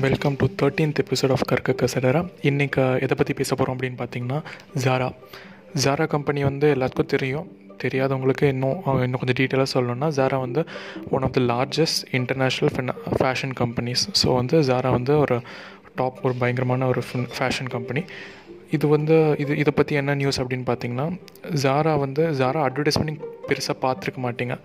Welcome to thirteenth episode of Karka Kasadara இன்றைக்கி எதை பற்றி பேச போகிறோம் அப்படின்னு பார்த்தீங்கன்னா ஜாரா ஜாரா கம்பெனி வந்து எல்லாத்துக்கும் தெரியும். தெரியாதவங்களுக்கு இன்னும் இன்னும் கொஞ்சம் டீட்டெயிலாக சொல்லணும்னா ஜாரா வந்து one of the largest international fashion companies so வந்து ஜாரா வந்து ஒரு டாப் ஒரு பயங்கரமான ஒரு ஃபேஷன் கம்பெனி இது வந்து இது இதை பற்றி என்ன நியூஸ் அப்படின்னு பார்த்தீங்கன்னா ஜாரா வந்து ஜாரா அட்வர்டைஸ்மெண்ட் பெருசாக பார்த்துருக்க மாட்டீங்க.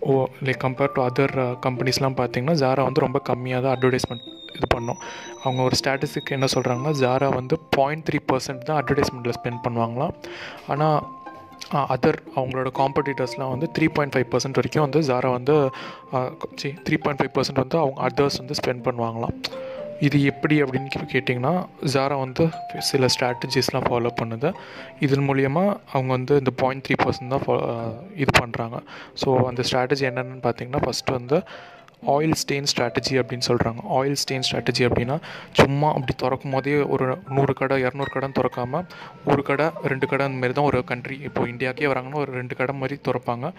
Oh like compare to other கம்பெனிஸ்லாம் பார்த்தீங்கன்னா ஜாரா வந்து ரொம்ப கம்மியாக தான் அட்வர்டைஸ்மெண்ட் இது பண்ணோம். அவங்க ஒரு ஸ்டாட்டிஸ்டிக் என்ன சொல்கிறாங்கன்னா ஜாரா வந்து பாயிண்ட் த்ரீ பர்சன்ட் தான் அட்வர்டைஸ்மெண்ட்டில் ஸ்பெண்ட் பண்ணுவாங்களாம். ஆனால் அதர் அவங்களோட காம்படிட்டர்ஸ்லாம் வந்து த்ரீ பாயிண்ட் ஃபைவ் பர்சன்ட் வரைக்கும் வந்து ஜாரா வந்து த்ரீ பாயிண்ட் ஃபைவ் பர்சன்ட் வந்து அவங்க அதர்ஸ் வந்து ஸ்பெண்ட் பண்ணுவாங்களாம். இது எப்படி அப்படின்னு கேட்டிங்கன்னா ஜாரா வந்து சில ஸ்ட்ராட்டஜிஸ்லாம் ஃபாலோ பண்ணுது. இதன் மூலியமாக அவங்க வந்து இந்த பாயிண்ட் த்ரீ பர்சன்ட் தான் ஃபாலோ இது பண்ணுறாங்க ஸோ அந்த ஸ்ட்ராட்டஜி என்னென்னு பார்த்தீங்கன்னா ஃபஸ்ட்டு வந்து ஆயில் ஸ்டெயின் ஸ்ட்ராட்டஜி அப்படின்னு சொல்கிறாங்க ஆயில் ஸ்டெயின் ஸ்ட்ராட்டஜி அப்படின்னா சும்மா அப்படி திறக்கும் போதே ஒரு நூறு கடை இரநூறு கடைன்னு திறக்காமல் ஒரு கடை ரெண்டு கடை அந்த மாதிரி தான் ஒரு கண்ட்ரி இப்போ இந்தியாக்கே வராங்கன்னா ஒரு ரெண்டு கடை மாதிரி திறப்பாங்க.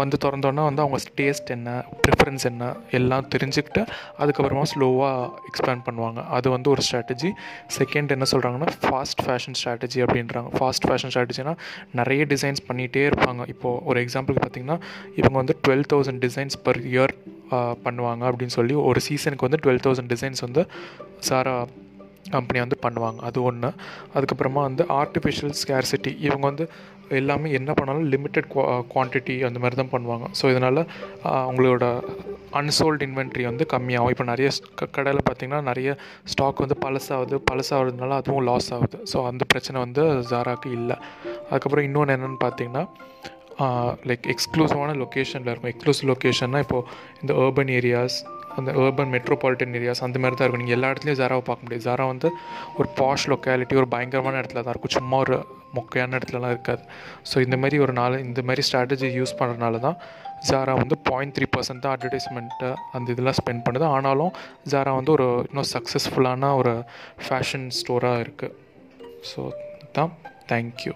வந்து திறந்தோன்னா வந்து அவங்க டேஸ்ட் என்ன ப்ரிஃபரன்ஸ் என்ன எல்லாம் தெரிஞ்சுக்கிட்டு அதுக்கப்புறமா ஸ்லோவாக எக்ஸ்பேண்ட் பண்ணுவாங்க. அது வந்து ஒரு ஸ்ட்ராட்டஜி செகண்ட் என்ன சொல்கிறாங்கன்னா ஃபாஸ்ட் ஃபேஷன் ஸ்ட்ராட்டஜி அப்படின்றாங்க. ஃபாஸ்ட் ஃபேஷன் ஸ்ட்ராட்டஜினா நிறைய டிசைன்ஸ் பண்ணிகிட்டே இருப்பாங்க. இப்போது ஒரு எக்ஸாம்பிளுக்கு பார்த்தீங்கன்னா இவங்க வந்து twelve thousand designs per year பண்ணுவாங்க அப்படின்னு சொல்லி ஒரு சீசனுக்கு வந்து டுவெல் தௌசண்ட் டிசைன்ஸ் வந்து சாரா கம்பெனி வந்து பண்ணுவாங்க. அது ஒன்று அதுக்கப்புறமா வந்து ஆர்டிஃபிஷியல் ஸ்கேர்சிட்டி இவங்க வந்து எல்லாமே என்ன பண்ணாலும் லிமிட்டட் குவான்டிட்டி அந்த மாதிரி தான் பண்ணுவாங்க. ஸோ இதனால் அவங்களோட அன்சோல்டு இன்வென்ட்ரி வந்து கம்மியாகும். இப்போ நிறைய கடையில் பார்த்திங்கன்னா நிறைய ஸ்டாக் வந்து பழசாகுது. பழசாகிறதுனால அதுவும் லாஸ் ஆகுது. ஸோ அந்த பிரச்சனை வந்து ஜாராக்கு இல்லை. அதுக்கப்புறம் இன்னொன்று என்னென்னு பார்த்தீங்கன்னா லைக் எக்ஸ்க்ளூசிவான லொக்கேஷனில் இருக்கும். எக்ஸ்க்ளூசிவ் லொக்கேஷன்னா இப்போது இந்த ஏர்பன் ஏரியாஸ் அந்த ஏர்பன் மெட்ரோபாலிட்டன் ஏரியாஸ் அந்த மாதிரி தான் இருக்கும். நீங்கள் எல்லா இடத்துலையும் ஜாராவை பார்க்க முடியாது. ஜாரா வந்து ஒரு பாஷ் லொக்காலிட்டி ஒரு பயங்கரமான இடத்துல தான் இருக்கும். சும்மா ஒரு மொக்கையான இடத்துலலாம் இருக்காது. ஸோ இந்த மாதிரி ஒரு நாள் இந்த மாதிரி ஸ்ட்ராட்டஜி யூஸ் பண்ணுறதுனால தான் ஜாரா வந்து பாயிண்ட் த்ரீ பர்சன்ட் தான் அட்வர்டைஸ்மெண்ட்டு அந்த இதெல்லாம் ஸ்பெண்ட் பண்ணுது. ஆனாலும் ஜாரா வந்து ஒரு இன்னும் சக்ஸஸ்ஃபுல்லான ஒரு ஃபேஷன் ஸ்டோராக இருக்குது ஸோ தான் தேங்க்யூ